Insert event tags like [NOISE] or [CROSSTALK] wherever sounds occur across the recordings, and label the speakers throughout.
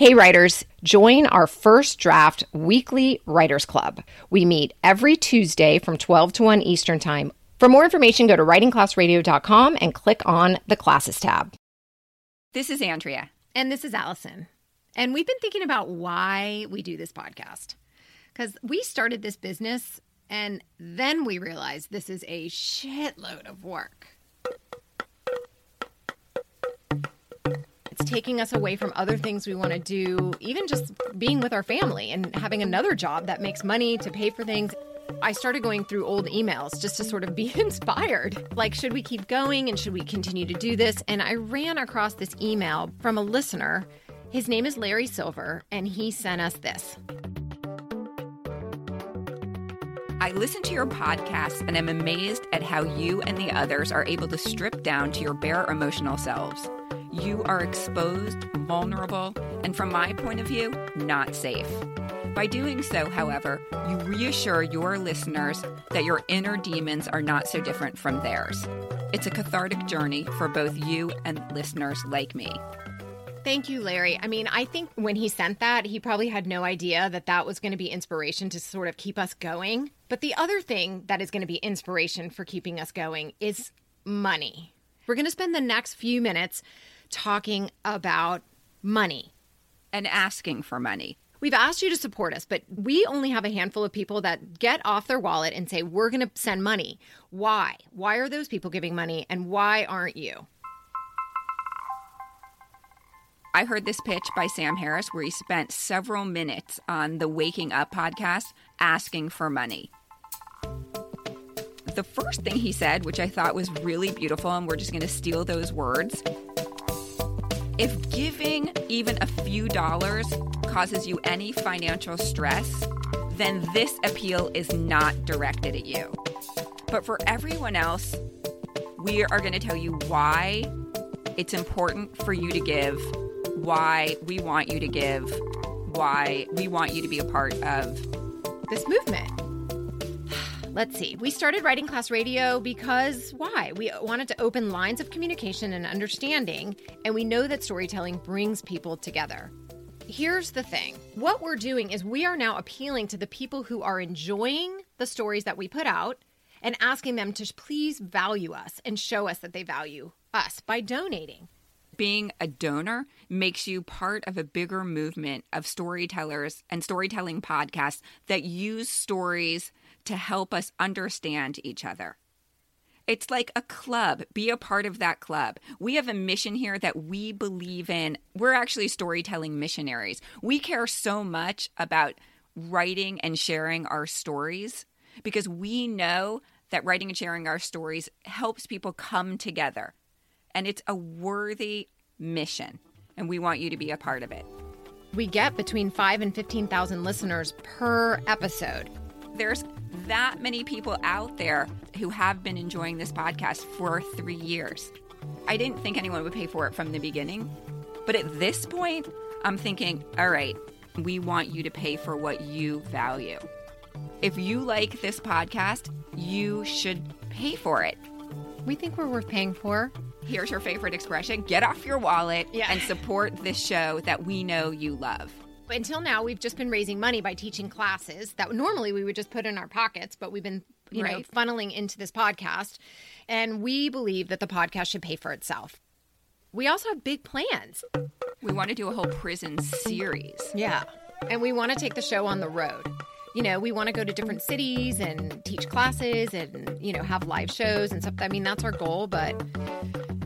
Speaker 1: Hey, writers, join our first draft weekly writers club. We meet every Tuesday from 12 to 1 Eastern Time. For more information, go to writingclassradio.com and click on the classes tab.
Speaker 2: This is Andrea.
Speaker 3: And this is Allison. And we've been thinking about why we do this podcast. Because we started this business and then we realized this is a shitload of work. It's taking us away from other things we want to do, even just being with our family and having another job that makes money to pay for things. I started going through old emails just to sort of be [LAUGHS] inspired. Like, should we keep going and should we continue to do this? And I ran across this email from a listener. His name is Larry Silver, and he sent us this.
Speaker 2: I listen to your podcast and am amazed at how you and the others are able to strip down to your bare emotional selves. You are exposed, vulnerable, and from my point of view, not safe. By doing so, however, you reassure your listeners that your inner demons are not so different from theirs. It's a cathartic journey for both you and listeners like me.
Speaker 3: Thank you, Larry. I mean, I think when he sent that, he probably had no idea that that was going to be inspiration to sort of keep us going. But the other thing that is going to be inspiration for keeping us going is money. We're going to spend the next few minutes talking about money
Speaker 2: and asking for money.
Speaker 3: We've asked you to support us, but we only have a handful of people that get off their wallet and say, We're going to send money. Why? Why are those people giving money and why aren't you?
Speaker 2: I heard this pitch by Sam Harris where he spent several minutes on the Waking Up podcast asking for money. The first thing he said, which I thought was really beautiful, and we're just going to steal those words if giving even a few dollars causes you any financial stress, then this appeal is not directed at you. But for everyone else, we are going to tell you why it's important for you to give, why we want you to give, why we want you to be a part of
Speaker 3: this movement. Let's see. We started Writing Class Radio because why? We wanted to open lines of communication and understanding, and we know that storytelling brings people together. Here's the thing what we're doing is we are now appealing to the people who are enjoying the stories that we put out and asking them to please value us and show us that they value us by donating.
Speaker 2: Being a donor makes you part of a bigger movement of storytellers and storytelling podcasts that use stories to help us understand each other. It's like a club. Be a part of that club. We have a mission here that we believe in. We're actually storytelling missionaries. We care so much about writing and sharing our stories because we know that writing and sharing our stories helps people come together. And it's a worthy mission, and we want you to be a part of it.
Speaker 3: We get between 5 and 15,000 listeners per episode.
Speaker 2: There's that many people out there who have been enjoying this podcast for three years. I didn't think anyone would pay for it from the beginning. But at this point, I'm thinking, all right, we want you to pay for what you value. If you like this podcast, you should pay for it.
Speaker 3: We think we're worth paying for.
Speaker 2: Here's your favorite expression get off your wallet yeah. and support this show that we know you love
Speaker 3: until now, we've just been raising money by teaching classes that normally we would just put in our pockets, but we've been, you right. know, funneling into this podcast. And we believe that the podcast should pay for itself. We also have big plans.
Speaker 2: We want to do a whole prison series.
Speaker 3: Yeah. And we want to take the show on the road. You know, we want to go to different cities and teach classes and, you know, have live shows and stuff. I mean, that's our goal, but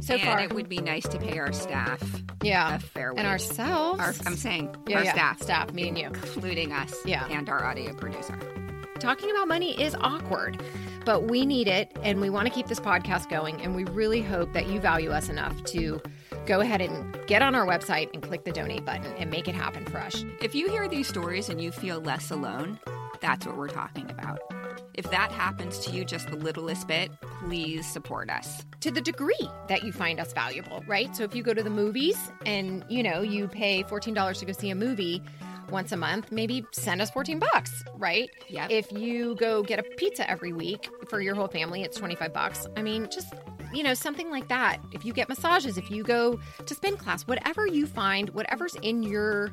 Speaker 3: so
Speaker 2: and
Speaker 3: far.
Speaker 2: it would be nice to pay our staff.
Speaker 3: Yeah,
Speaker 2: a fair wage.
Speaker 3: and ourselves.
Speaker 2: Our, I'm saying
Speaker 3: yeah,
Speaker 2: our
Speaker 3: yeah.
Speaker 2: staff,
Speaker 3: staff, me and you,
Speaker 2: including us.
Speaker 3: Yeah,
Speaker 2: and our audio producer.
Speaker 3: Talking about money is awkward, but we need it, and we want to keep this podcast going. And we really hope that you value us enough to go ahead and get on our website and click the donate button and make it happen for us.
Speaker 2: If you hear these stories and you feel less alone, that's what we're talking about. If that happens to you just the littlest bit, please support us.
Speaker 3: To the degree that you find us valuable, right? So if you go to the movies and, you know, you pay $14 to go see a movie, once a month, maybe send us 14 bucks, right?
Speaker 2: Yeah.
Speaker 3: If you go get a pizza every week for your whole family, it's 25 bucks. I mean, just you know, something like that. If you get massages, if you go to spin class, whatever you find, whatever's in your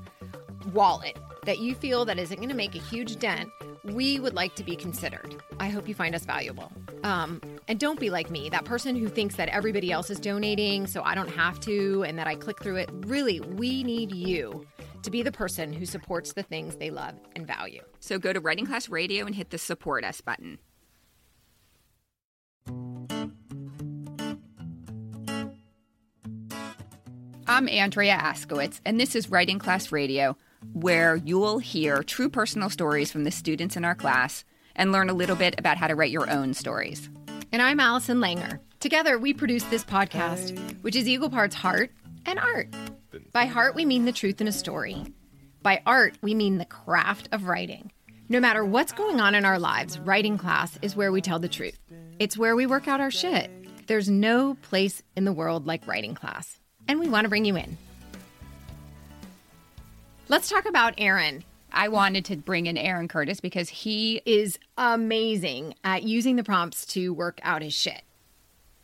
Speaker 3: wallet that you feel that isn't going to make a huge dent, we would like to be considered. I hope you find us valuable. Um, and don't be like me, that person who thinks that everybody else is donating, so I don't have to, and that I click through it. Really, we need you to be the person who supports the things they love and value.
Speaker 2: So go to Writing Class Radio and hit the support us button. I'm Andrea Askowitz, and this is Writing Class Radio, where you'll hear true personal stories from the students in our class and learn a little bit about how to write your own stories.
Speaker 3: And I'm Allison Langer. Together, we produce this podcast, which is equal parts heart and art. By heart, we mean the truth in a story. By art, we mean the craft of writing. No matter what's going on in our lives, writing class is where we tell the truth. It's where we work out our shit. There's no place in the world like writing class, and we want to bring you in. Let's talk about Aaron.
Speaker 2: I wanted to bring in Aaron Curtis because he
Speaker 3: Is amazing at using the prompts to work out his shit.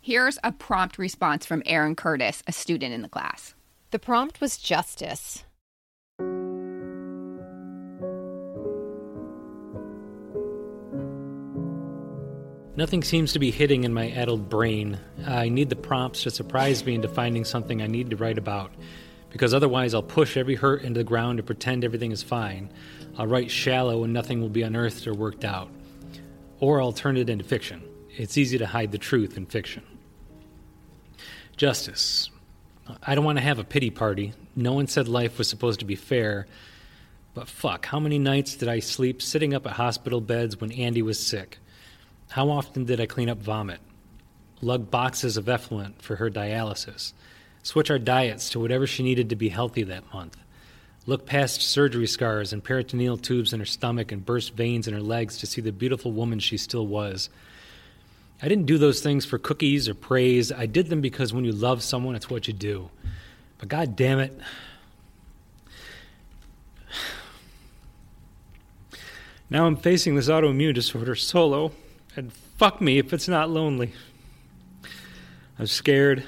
Speaker 2: here's a prompt response from Aaron Curtis, a student in the class.
Speaker 1: The prompt was justice.
Speaker 4: Nothing seems to be hitting in my addled brain. I need the prompts to surprise me into finding something I need to write about, because otherwise I'll push every hurt into the ground and pretend everything is fine. I'll write shallow and nothing will be unearthed or worked out. Or I'll turn it into fiction. It's easy to hide the truth in fiction. Justice. I don't want to have a pity party. No one said life was supposed to be fair. But fuck, how many nights did I sleep sitting up at hospital beds when Andy was sick? How often did I clean up vomit? Lug boxes of effluent for her dialysis? Switch our diets to whatever she needed to be healthy that month? Look past surgery scars and peritoneal tubes in her stomach and burst veins in her legs to see the beautiful woman she still was? I didn't do those things for cookies or praise. I did them because when you love someone, it's what you do. But god damn it. Now I'm facing this autoimmune disorder solo, and fuck me if it's not lonely. I'm scared.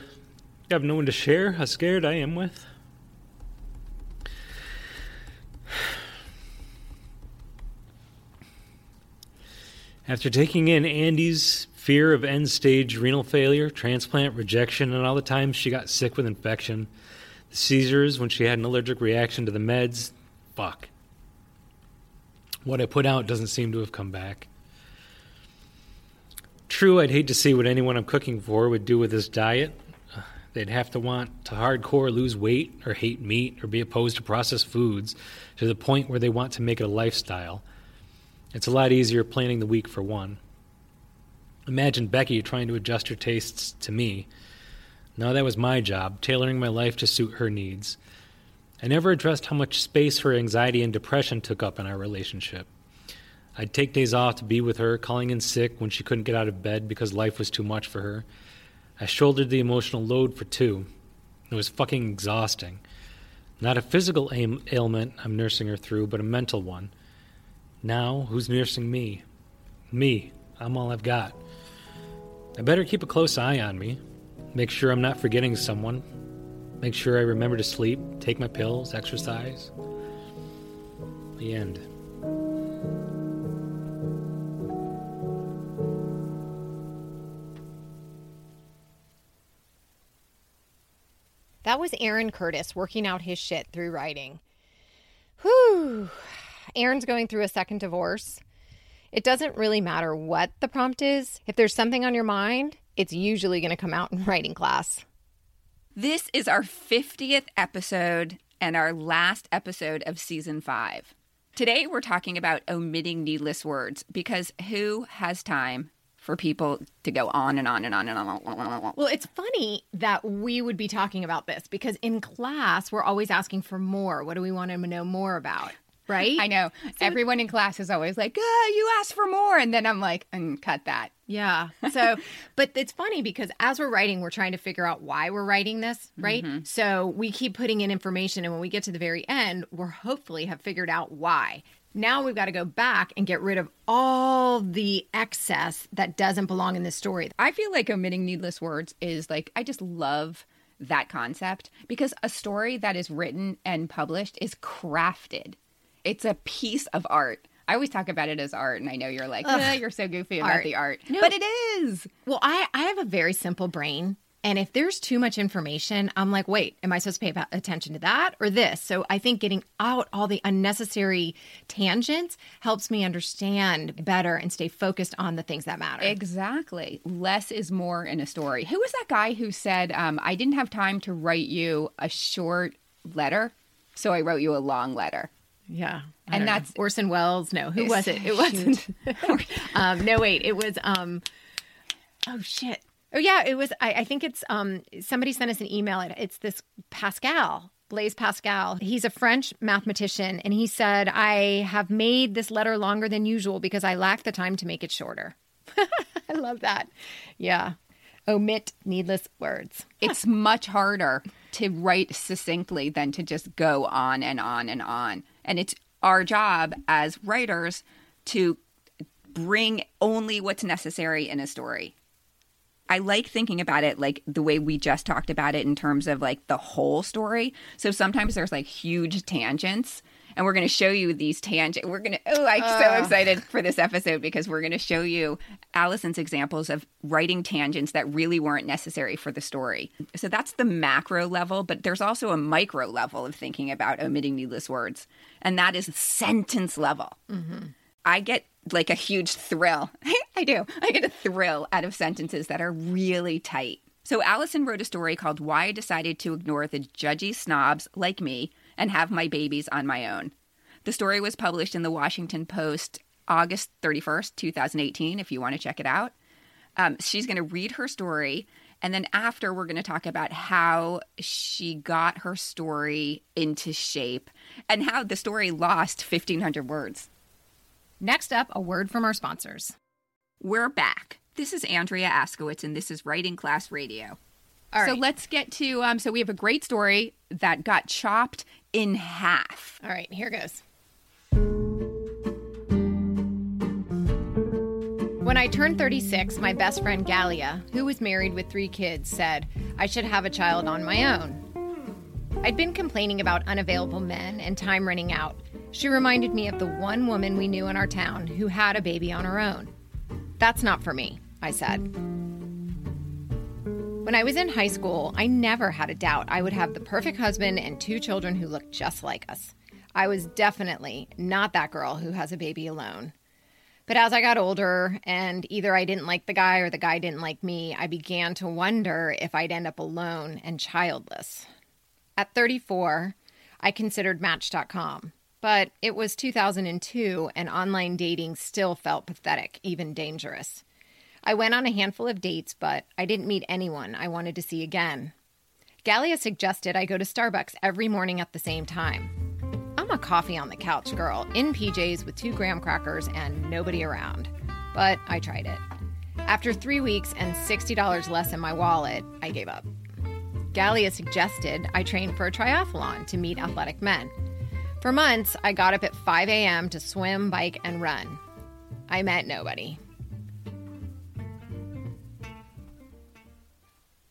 Speaker 4: I have no one to share how scared I am with. After taking in Andy's fear of end stage renal failure, transplant, rejection, and all the times she got sick with infection, the seizures when she had an allergic reaction to the meds, fuck. What I put out doesn't seem to have come back. True, I'd hate to see what anyone I'm cooking for would do with this diet. They'd have to want to hardcore lose weight or hate meat or be opposed to processed foods to the point where they want to make it a lifestyle. It's a lot easier planning the week for one. Imagine Becky trying to adjust her tastes to me. No, that was my job, tailoring my life to suit her needs. I never addressed how much space her anxiety and depression took up in our relationship. I'd take days off to be with her, calling in sick when she couldn't get out of bed because life was too much for her. I shouldered the emotional load for two. It was fucking exhausting. Not a physical ail- ailment I'm nursing her through, but a mental one. Now, who's nursing me? Me. I'm all I've got. I better keep a close eye on me. Make sure I'm not forgetting someone. Make sure I remember to sleep, take my pills, exercise. The end.
Speaker 1: That was Aaron Curtis working out his shit through writing. Whew. Aaron's going through a second divorce. It doesn't really matter what the prompt is. If there's something on your mind, it's usually going to come out in writing class.
Speaker 2: This is our 50th episode and our last episode of season five. Today, we're talking about omitting needless words because who has time for people to go on and on and on and on?
Speaker 3: Well, it's funny that we would be talking about this because in class, we're always asking for more. What do we want to know more about? right?
Speaker 2: I know. Everyone in class is always like, oh, you asked for more. And then I'm like, and cut that.
Speaker 3: Yeah. So, [LAUGHS] but it's funny because as we're writing, we're trying to figure out why we're writing this, right? Mm-hmm. So we keep putting in information. And when we get to the very end, we're hopefully have figured out why. Now we've got to go back and get rid of all the excess that doesn't belong in this story.
Speaker 2: I feel like omitting needless words is like, I just love that concept because a story that is written and published is crafted. It's a piece of art. I always talk about it as art, and I know you're like, "Eh, you're so goofy about
Speaker 3: Art.
Speaker 2: the art.
Speaker 3: No.
Speaker 2: But it is.
Speaker 3: Well, I, I have a very simple brain. And if there's too much information, I'm like, wait, am I supposed to pay attention to that or this? So I think getting out all the unnecessary tangents helps me understand better and stay focused on the things that matter.
Speaker 2: Exactly. Less is more in a story. Who was that guy who said, um, I didn't have time to write you a short letter, so I wrote you a long letter?
Speaker 3: yeah. I
Speaker 2: And
Speaker 3: don't know.
Speaker 2: that's-
Speaker 3: Orson Welles. No, who was it? [LAUGHS] It wasn't. [LAUGHS] um, no, wait. It was, um, oh shit. Oh yeah, it was, I, I think it's, um, somebody sent us an email. It- It's this Pascal. Blaise Pascal. He's a French mathematician, and he said, I have made this letter longer than usual because I lack the time to make it shorter. [LAUGHS] I love that. Yeah. Omit needless words. [LAUGHS]
Speaker 2: It's much harder to write succinctly than to just go on and on and on. And it's our job as writers to bring only what's necessary in a story. I like thinking about it like the way we just talked about it in terms of like the whole story. So sometimes there's like huge tangents and we're going to show you these tangents. We're going to Oh, I'm so excited for this episode because we're going to show you Allison's examples of writing tangents that really weren't necessary for the story. So that's the macro level, but there's also a micro level of thinking about omitting needless words, and that is sentence level. Mm-hmm. I get like a huge thrill. [LAUGHS] I do. I get a thrill out of sentences that are really tight. So Allison wrote a story called Why I Decided to Ignore the Judgy Snobs Like Me and Have My Babies on My Own. The story was published in the Washington Post August 31st, 2018, if you want to check it out. Um, she's going to read her story. And then after, we're going to talk about how she got her story into shape and how the story lost 1,500 words.
Speaker 3: Next up, a word from our sponsors.
Speaker 2: We're back. This is Andrea Askowitz, and this is Writing Class Radio.
Speaker 3: All right.
Speaker 2: so let's get to. Um, so we have a great story that got chopped in half.
Speaker 3: All right, here goes. When I turned 36, my best friend Galia, who was married with three kids, said I should have a child on my own. I'd been complaining about unavailable men and time running out. She reminded me of the one woman we knew in our town who had a baby on her own. That's not for me, I said. When I was in high school, I never had a doubt I would have the perfect husband and two children who looked just like us. I was definitely not that girl who has a baby alone. But as I got older, and either I didn't like the guy or the guy didn't like me, I began to wonder if I'd end up alone and childless. At 34, I considered Match.com, but it was 2002 and online dating still felt pathetic, even dangerous. I went on a handful of dates, but I didn't meet anyone I wanted to see again. Gallia suggested I go to Starbucks every morning at the same time. I'm a coffee on the couch girl, in PJs with two graham crackers and nobody around. But I tried it. After three weeks and $60 less in my wallet, I gave up. Gallia suggested I train for a triathlon to meet athletic men. For months, I got up at 5 a.m. to swim, bike, and run. I met nobody.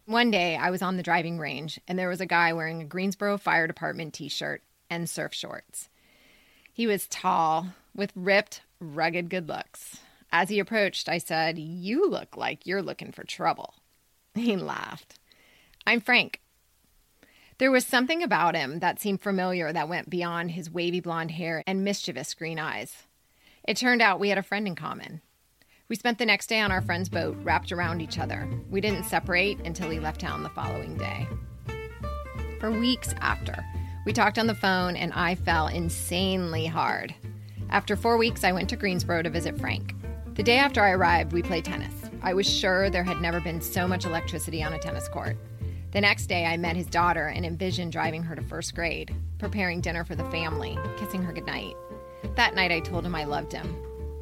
Speaker 3: One day, I was on the driving range, and there was a guy wearing a Greensboro Fire Department t shirt and surf shorts. He was tall, with ripped, rugged good looks. As he approached, I said, You look like you're looking for trouble. [LAUGHS] He laughed. I'm Frank. There was something about him that seemed familiar that went beyond his wavy blonde hair and mischievous green eyes. It turned out we had a friend in common. We spent the next day on our friend's boat, wrapped around each other. We didn't separate until he left town the following day. For weeks after, we talked on the phone and I fell insanely hard. After four weeks, I went to Greensboro to visit Frank. The day after I arrived, we played tennis. I was sure there had never been so much electricity on a tennis court. The next day, I met his daughter and envisioned driving her to first grade, preparing dinner for the family, kissing her goodnight. That night, I told him I loved him.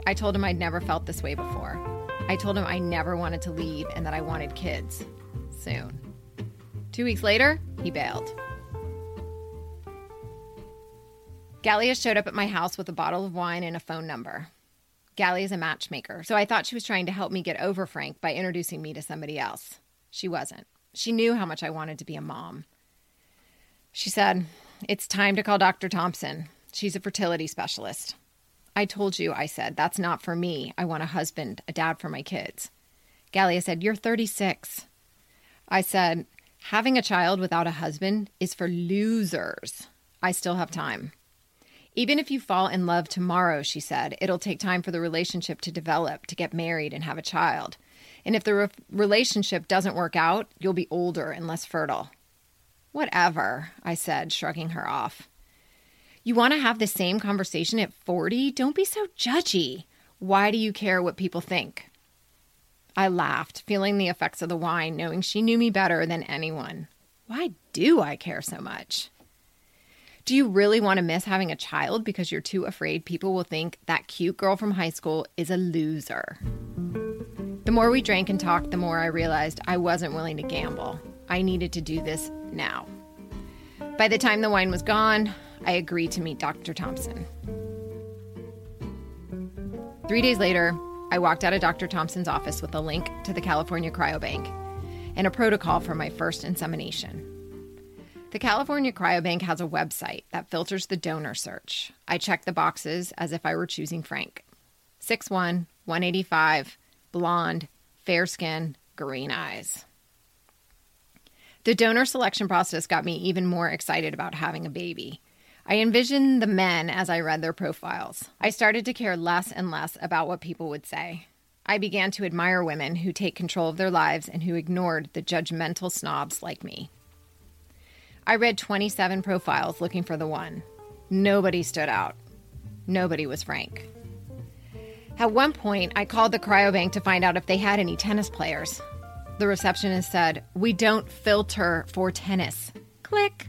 Speaker 3: I told him I'd never felt this way before. I told him I never wanted to leave and that I wanted kids. Soon. Two weeks later, he bailed. Gallia showed up at my house with a bottle of wine and a phone number. Gallia is a matchmaker, so I thought she was trying to help me get over Frank by introducing me to somebody else. She wasn't. She knew how much I wanted to be a mom. She said, It's time to call Dr. Thompson. She's a fertility specialist. I told you, I said, that's not for me. I want a husband, a dad for my kids. Gallia said, You're 36. I said, Having a child without a husband is for losers. I still have time. Even if you fall in love tomorrow, she said, it'll take time for the relationship to develop, to get married and have a child. And if the re- relationship doesn't work out, you'll be older and less fertile. Whatever, I said, shrugging her off. You want to have the same conversation at 40? Don't be so judgy. Why do you care what people think? I laughed, feeling the effects of the wine, knowing she knew me better than anyone. Why do I care so much? Do you really want to miss having a child because you're too afraid people will think that cute girl from high school is a loser? More we drank and talked, the more I realized I wasn't willing to gamble. I needed to do this now. By the time the wine was gone, I agreed to meet Dr. Thompson. Three days later, I walked out of Dr. Thompson's office with a link to the California Cryobank and a protocol for my first insemination. The California Cryobank has a website that filters the donor search. I check the boxes as if I were choosing Frank. 6'1, 185, blonde, fair skin, green eyes. The donor selection process got me even more excited about having a baby. I envisioned the men as I read their profiles. I started to care less and less about what people would say. I began to admire women who take control of their lives and who ignored the judgmental snobs like me. I read 27 profiles looking for the one. Nobody stood out. Nobody was Frank. At one point, I called the cryobank to find out if they had any tennis players. The receptionist said, We don't filter for tennis. Click.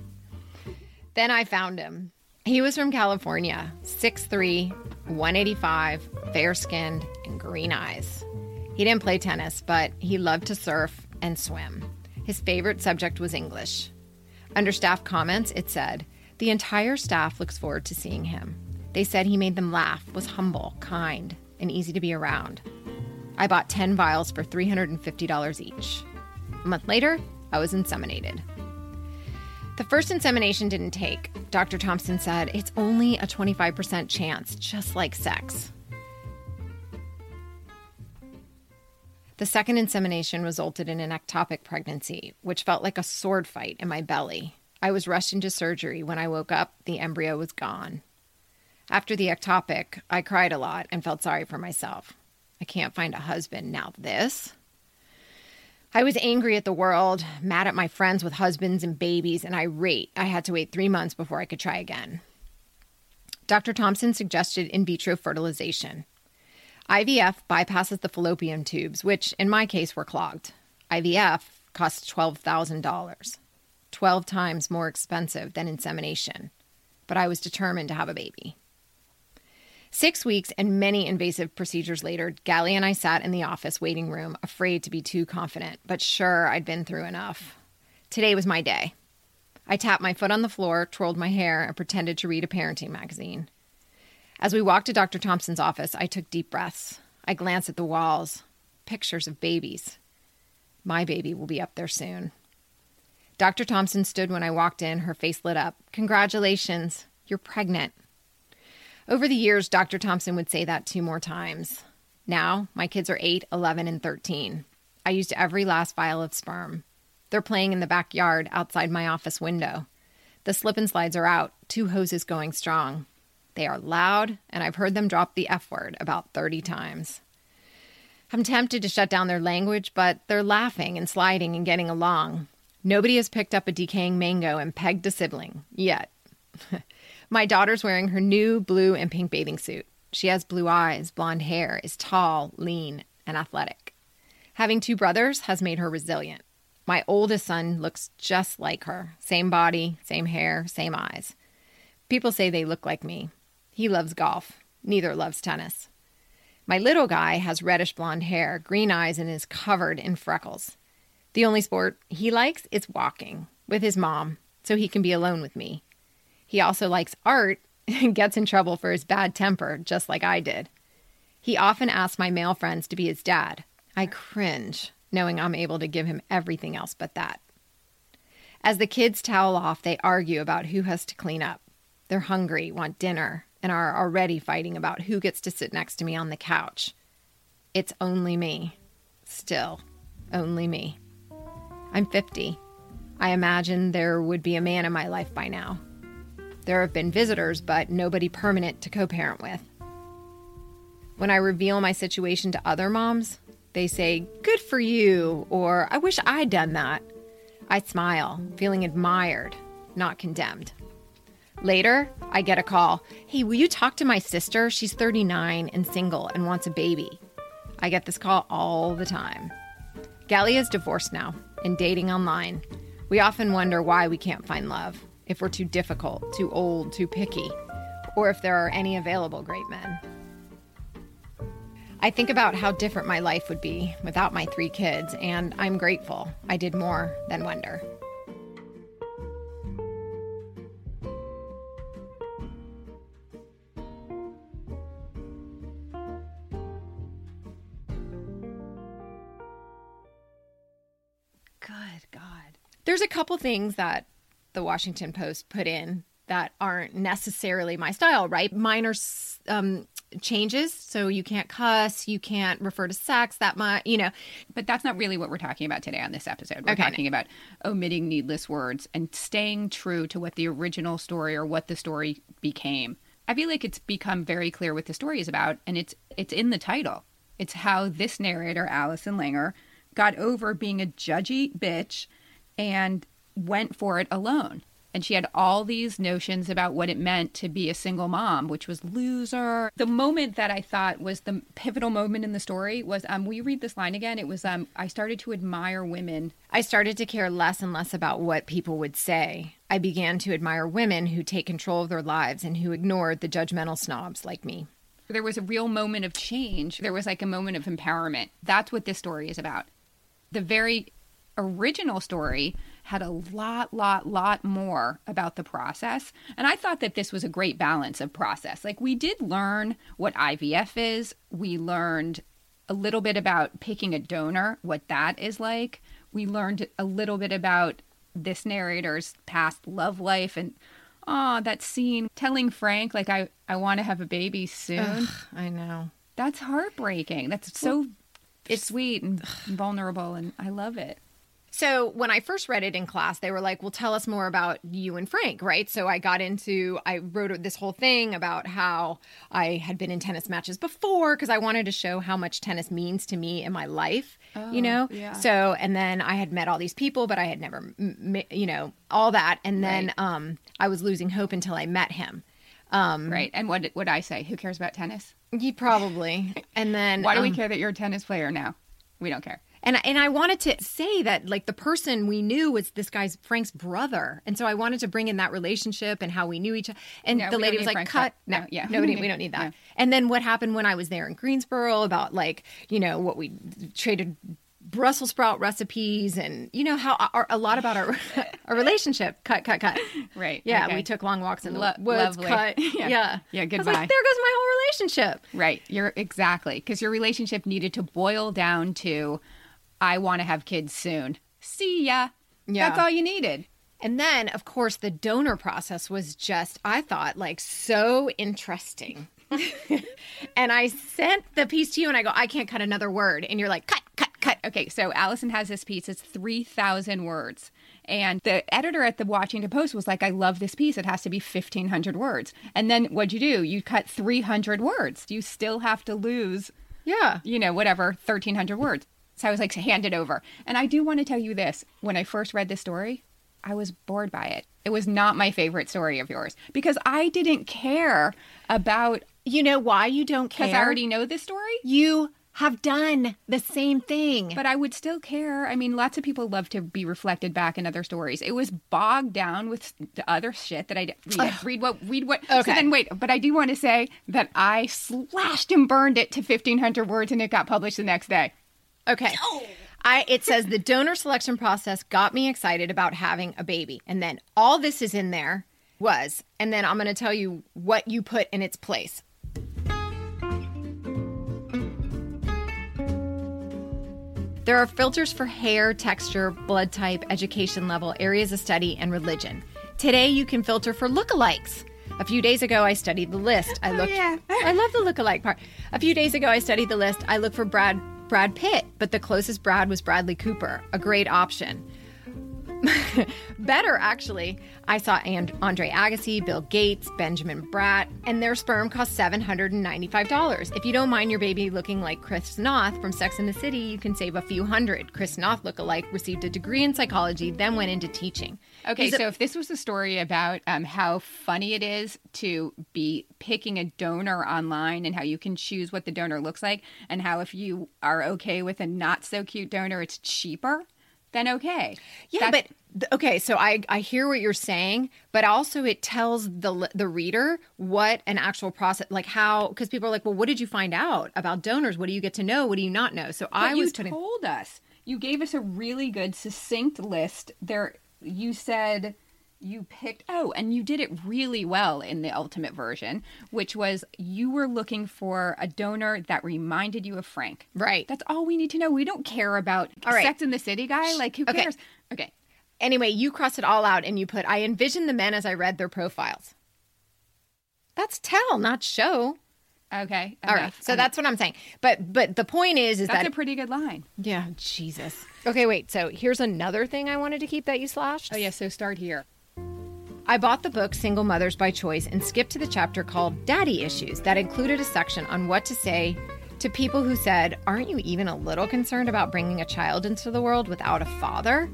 Speaker 3: Then I found him. He was from California, 6'3, 185, fair skinned, and green eyes. He didn't play tennis, but he loved to surf and swim. His favorite subject was English. Under staff comments, it said, The entire staff looks forward to seeing him. They said he made them laugh, was humble, kind, and easy to be around. I bought 10 vials for $350 each. A month later, I was inseminated. The first insemination didn't take. Dr. Thompson said it's only a 25% chance, just like sex. The second insemination resulted in an ectopic pregnancy, which felt like a sword fight in my belly. I was rushed into surgery. When I woke up, the embryo was gone. After the ectopic, I cried a lot and felt sorry for myself. I can't find a husband. Now, this? I was angry at the world, mad at my friends with husbands and babies, and irate. I had to wait three months before I could try again. Dr. Thompson suggested in vitro fertilization. IVF bypasses the fallopian tubes, which in my case were clogged. IVF costs $12,000, 12 times more expensive than insemination. But I was determined to have a baby. Six weeks and many invasive procedures later, Gallia and I sat in the office waiting room, afraid to be too confident, but sure I'd been through enough. Today was my day. I tapped my foot on the floor, twirled my hair, and pretended to read a parenting magazine. As we walked to Dr. Thompson's office, I took deep breaths. I glanced at the walls. Pictures of babies. My baby will be up there soon. Dr. Thompson stood when I walked in, her face lit up. Congratulations, you're pregnant. Over the years, Dr. Thompson would say that two more times. Now, my kids are 8, 11, and 13. I used every last vial of sperm. They're playing in the backyard outside my office window. The slip and slides are out, two hoses going strong. They are loud, and I've heard them drop the F word about 30 times. I'm tempted to shut down their language, but they're laughing and sliding and getting along. Nobody has picked up a decaying mango and pegged a sibling yet. [LAUGHS] My daughter's wearing her new blue and pink bathing suit. She has blue eyes, blonde hair, is tall, lean, and athletic. Having two brothers has made her resilient. My oldest son looks just like her same body, same hair, same eyes. People say they look like me. He loves golf, neither loves tennis. My little guy has reddish blonde hair, green eyes, and is covered in freckles. The only sport he likes is walking with his mom, so he can be alone with me. He also likes art and [LAUGHS] gets in trouble for his bad temper, just like I did. He often asks my male friends to be his dad. I cringe, knowing I'm able to give him everything else but that. As the kids towel off, they argue about who has to clean up. They're hungry, want dinner, and are already fighting about who gets to sit next to me on the couch. It's only me. Still, only me. I'm 50. I imagine there would be a man in my life by now. There have been visitors, but nobody permanent to co parent with. When I reveal my situation to other moms, they say, Good for you, or I wish I'd done that. I smile, feeling admired, not condemned. Later, I get a call Hey, will you talk to my sister? She's 39 and single and wants a baby. I get this call all the time. Gallia is divorced now and dating online. We often wonder why we can't find love, if we're too difficult, too old, too picky, or if there are any available great men. I think about how different my life would be without my three kids, and I'm grateful I did more than wonder. Good God. There's a couple things that the Washington Post put in that aren't necessarily my style, right? Minor um, changes. So you can't cuss, you can't refer to sex that much, you know.
Speaker 2: But that's not really what we're talking about today on this episode. We're
Speaker 3: Okay.
Speaker 2: talking about omitting needless words and staying true to what the original story or what the story became. I feel like it's become very clear what the story is about, and it's it's in the title. It's how this narrator, Allison Langer, got over being a judgy bitch and went for it alone. And she had all these notions about what it meant to be a single mom, which was loser. The moment that I thought was the pivotal moment in the story was um will you read this line again? It was um I started to admire women.
Speaker 3: I started to care less and less about what people would say. I began to admire women who take control of their lives and who ignored the judgmental snobs like me.
Speaker 2: There was a real moment of change. There was like a moment of empowerment. That's what this story is about. The very original story had a lot, lot, lot more about the process. And I thought that this was a great balance of process. Like, we did learn what IVF is, we learned a little bit about picking a donor, what that is like. We learned a little bit about this narrator's past love life and oh that scene telling frank like i i want to have a baby soon
Speaker 3: I know.
Speaker 2: that's heartbreaking that's so it's sweet and vulnerable and i love it
Speaker 3: So when I first read it in class, they were like, "Well, tell us more about you and Frank, right?" So I got into, I wrote this whole thing about how I had been in tennis matches before because I wanted to show how much tennis means to me in my life, you know.
Speaker 2: yeah.
Speaker 3: So and then I had met all these people, but I had never, m- m- you know, all that, and then
Speaker 2: Right.
Speaker 3: um, I was losing hope until I met him. Um,
Speaker 2: right and what would i say who cares about tennis
Speaker 3: He probably, [LAUGHS] and then
Speaker 2: why do we
Speaker 3: um,
Speaker 2: care that you're a tennis player now we don't care
Speaker 3: And and I wanted to say that like the person we knew was this guy's Frank's brother, and so I wanted to bring in that relationship and how we knew each other. And
Speaker 2: No,
Speaker 3: the lady was like,
Speaker 2: Frank's
Speaker 3: "Cut, no,
Speaker 2: No, yeah.
Speaker 3: no, we, [LAUGHS] we don't need that."
Speaker 2: No.
Speaker 3: And then what happened when I was there in Greensboro about like you know what we traded Brussels sprout recipes and you know how our, a lot about our [LAUGHS] our relationship. Cut, cut, cut.
Speaker 2: Right,
Speaker 3: Yeah,
Speaker 2: okay.
Speaker 3: we took long walks in the
Speaker 2: Lo-
Speaker 3: woods.
Speaker 2: lovely.
Speaker 3: Cut. [LAUGHS]
Speaker 2: Yeah.
Speaker 3: Yeah.
Speaker 2: Yeah, goodbye.
Speaker 3: like, there goes my whole relationship.
Speaker 2: right you're exactly because your relationship needed to boil down to i want to have kids soon see ya
Speaker 3: Yeah.
Speaker 2: that's all you needed
Speaker 3: And then, of course, the donor process was just, I thought, like so interesting. [LAUGHS] and I sent the piece to you and I go, I can't cut another word. And you're like, cut, cut, cut.
Speaker 2: Okay, so Allison has this piece. It's 3,000 words. And the editor at the Washington Post was like, I love this piece. It has to be 1,500 words. And then what'd you do? You cut 300 words. You still have to lose,
Speaker 3: Yeah.
Speaker 2: you know, whatever, 1,300 words. So I was like, hand it over. And I do want to tell you this. When I first read this story, I was bored by it. It was not my favorite story of yours because I didn't care about,
Speaker 3: You know why you don't care?
Speaker 2: because I already know this story.
Speaker 3: You have done the same thing.
Speaker 2: But I would still care. I mean, lots of people love to be reflected back in other stories. It was bogged down with the other shit that I read. read what read what.
Speaker 3: Okay.
Speaker 2: So then wait, but I do want to say that I slashed and burned it to fifteen hundred words, and it got published the next day.
Speaker 3: Okay. I, it says the donor selection process got me excited about having a baby. And then all this is in there was, and then I'm going to tell you what you put in its place. There are filters for hair, texture, blood type, education level, areas of study, and religion. Today, you can filter for lookalikes. A few days ago, I studied the list. I oh, looked.
Speaker 2: yeah. [LAUGHS]
Speaker 3: I love the lookalike part. A few days ago, I studied the list. I looked for Brad Brad Pitt, but the closest Brad was Bradley Cooper, a great option. [LAUGHS] Better, actually. I saw and- Andre Agassi, Bill Gates, Benjamin Bratt, and their sperm cost $795. If you don't mind your baby looking like Chris Noth from Sex and the City, you can save a few hundred. Chris Noth lookalike received a degree in psychology, then went into teaching.
Speaker 2: Okay,
Speaker 3: He's a-
Speaker 2: so if this was a story about um, how funny it is to be picking a donor online and how you can choose what the donor looks like, and how if you are okay with a not so cute donor, it's cheaper, then okay.
Speaker 3: Yeah,
Speaker 2: That's-
Speaker 3: but okay, so I I hear what you're saying, but also it tells the the reader what an actual process like how because people are like, well, what did you find out about donors? What do you get to know? What do you not know? So I
Speaker 2: But you
Speaker 3: was putting
Speaker 2: told us. You gave us a really good, succinct list. There, you said you picked. Oh, and you did it really well in the ultimate version, which was you were looking for a donor that reminded you of Frank.
Speaker 3: Right.
Speaker 2: That's all we need to know. We don't care about
Speaker 3: All right.
Speaker 2: Sex in the City guy. Like, who
Speaker 3: Okay.
Speaker 2: cares? Okay.
Speaker 3: anyway. You cross it all out and you put I envisioned the men as I read their profiles. That's tell, not show.
Speaker 2: Okay.
Speaker 3: All right,
Speaker 2: enough.
Speaker 3: so
Speaker 2: Enough.
Speaker 3: that's what I'm saying. But but the point is, is
Speaker 2: that's
Speaker 3: that
Speaker 2: a pretty good line.
Speaker 3: yeah, Jesus. Okay, wait. So here's another thing I wanted to keep that you slashed.
Speaker 2: Oh yeah. So start here.
Speaker 3: I bought the book Single Mothers by Choice and skipped to the chapter called Daddy Issues that included a section on what to say to people who said, Aren't you even a little concerned about bringing a child into the world without a father?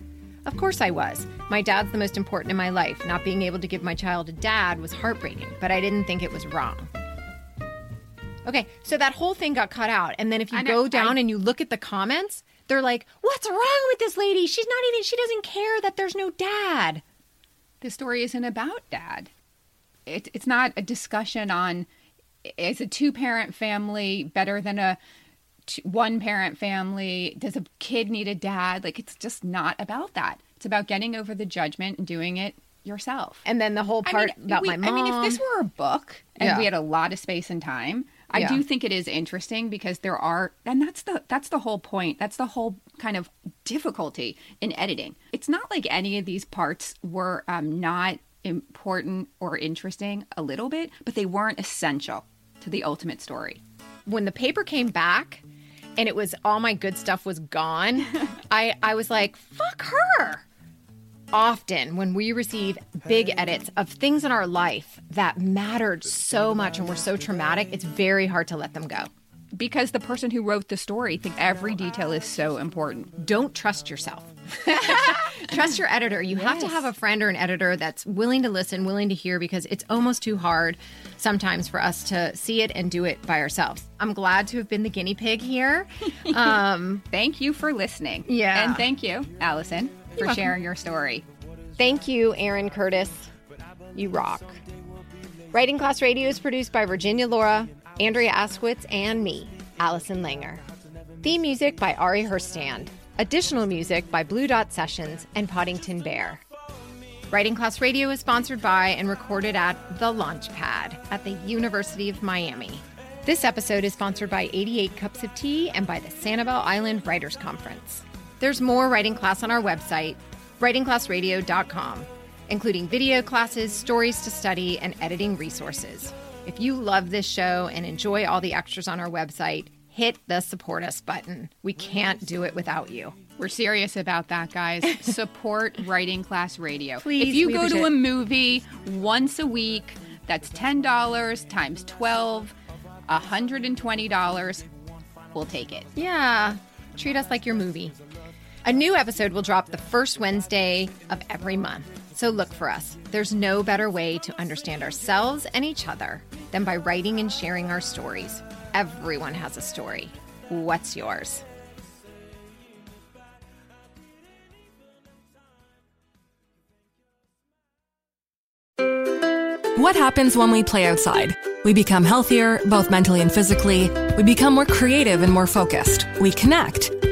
Speaker 3: Of course I was. My dad's the most important in my life. Not being able to give my child a dad was heartbreaking, but I didn't think it was wrong. Okay, so that whole thing got cut out. And then if you
Speaker 2: know-
Speaker 3: go down
Speaker 2: I-
Speaker 3: and you look at the comments, they're like, What's wrong with this lady? She's not even, she doesn't care that there's no dad.
Speaker 2: The story isn't about dad. It, it's not a discussion on is a two parent family better than a one parent family? Does a kid need a dad? Like, it's just not about that. It's about getting over the judgment and doing it yourself.
Speaker 3: And then the whole part
Speaker 2: I mean,
Speaker 3: about
Speaker 2: we-
Speaker 3: my mom.
Speaker 2: I mean, if this were a book and
Speaker 3: Yeah.
Speaker 2: we had a lot of space and time, I
Speaker 3: Yeah.
Speaker 2: do think it is interesting because there are, and that's the that's the whole point. That's the whole kind of difficulty in editing. It's not like any of these parts were um, not important or interesting a little bit, but they weren't essential to the ultimate story.
Speaker 3: when the paper came back and it was all my good stuff was gone, [LAUGHS] I, I was like, fuck her. Often, when we receive big edits of things in our life that mattered so much and were so traumatic, it's very hard to let them go.
Speaker 2: Because the person who wrote the story thinks every detail is so important.
Speaker 3: Don't trust yourself. [LAUGHS] trust your editor. You have to have a friend or an editor that's willing to listen, willing to hear, because it's almost too hard sometimes for us to see it and do it by ourselves. I'm glad to have been the guinea pig here. [LAUGHS]
Speaker 2: Um, thank you for listening.
Speaker 3: Yeah.
Speaker 2: And thank you, Allison, for sharing your story.
Speaker 1: Thank you, Aaron Curtis. You rock. Writing Class Radio is produced by Virginia Lora, Andrea Askowitz, and me, Allison Langer. Theme music by Ari Herstand. Additional music by Blue Dot Sessions and Poddington Bear.
Speaker 3: Writing Class Radio is sponsored by and recorded at The Launchpad at the University of Miami. This episode is sponsored by 88 Cups of Tea and by the Sanibel Island Writers Conference. There's more writing class on our website, writingclassradio.com, including video classes, stories to study, and editing resources. If you love this show and enjoy all the extras on our website, hit the support us button. We can't do it without you.
Speaker 2: We're serious about that, guys. [LAUGHS] Support Writing Class Radio.
Speaker 3: Please,
Speaker 2: if you go to
Speaker 3: appreciate
Speaker 2: a movie once a week, that's $10 times 12, $120. We'll take it.
Speaker 3: Yeah, treat us like your movie. A new episode will drop the first Wednesday of every month. So look for us. There's no better way to understand ourselves and each other than by writing and sharing our stories. Everyone has a story. What's yours?
Speaker 5: What happens when we play outside? We become healthier, both mentally and physically. We become more creative and more focused. We connect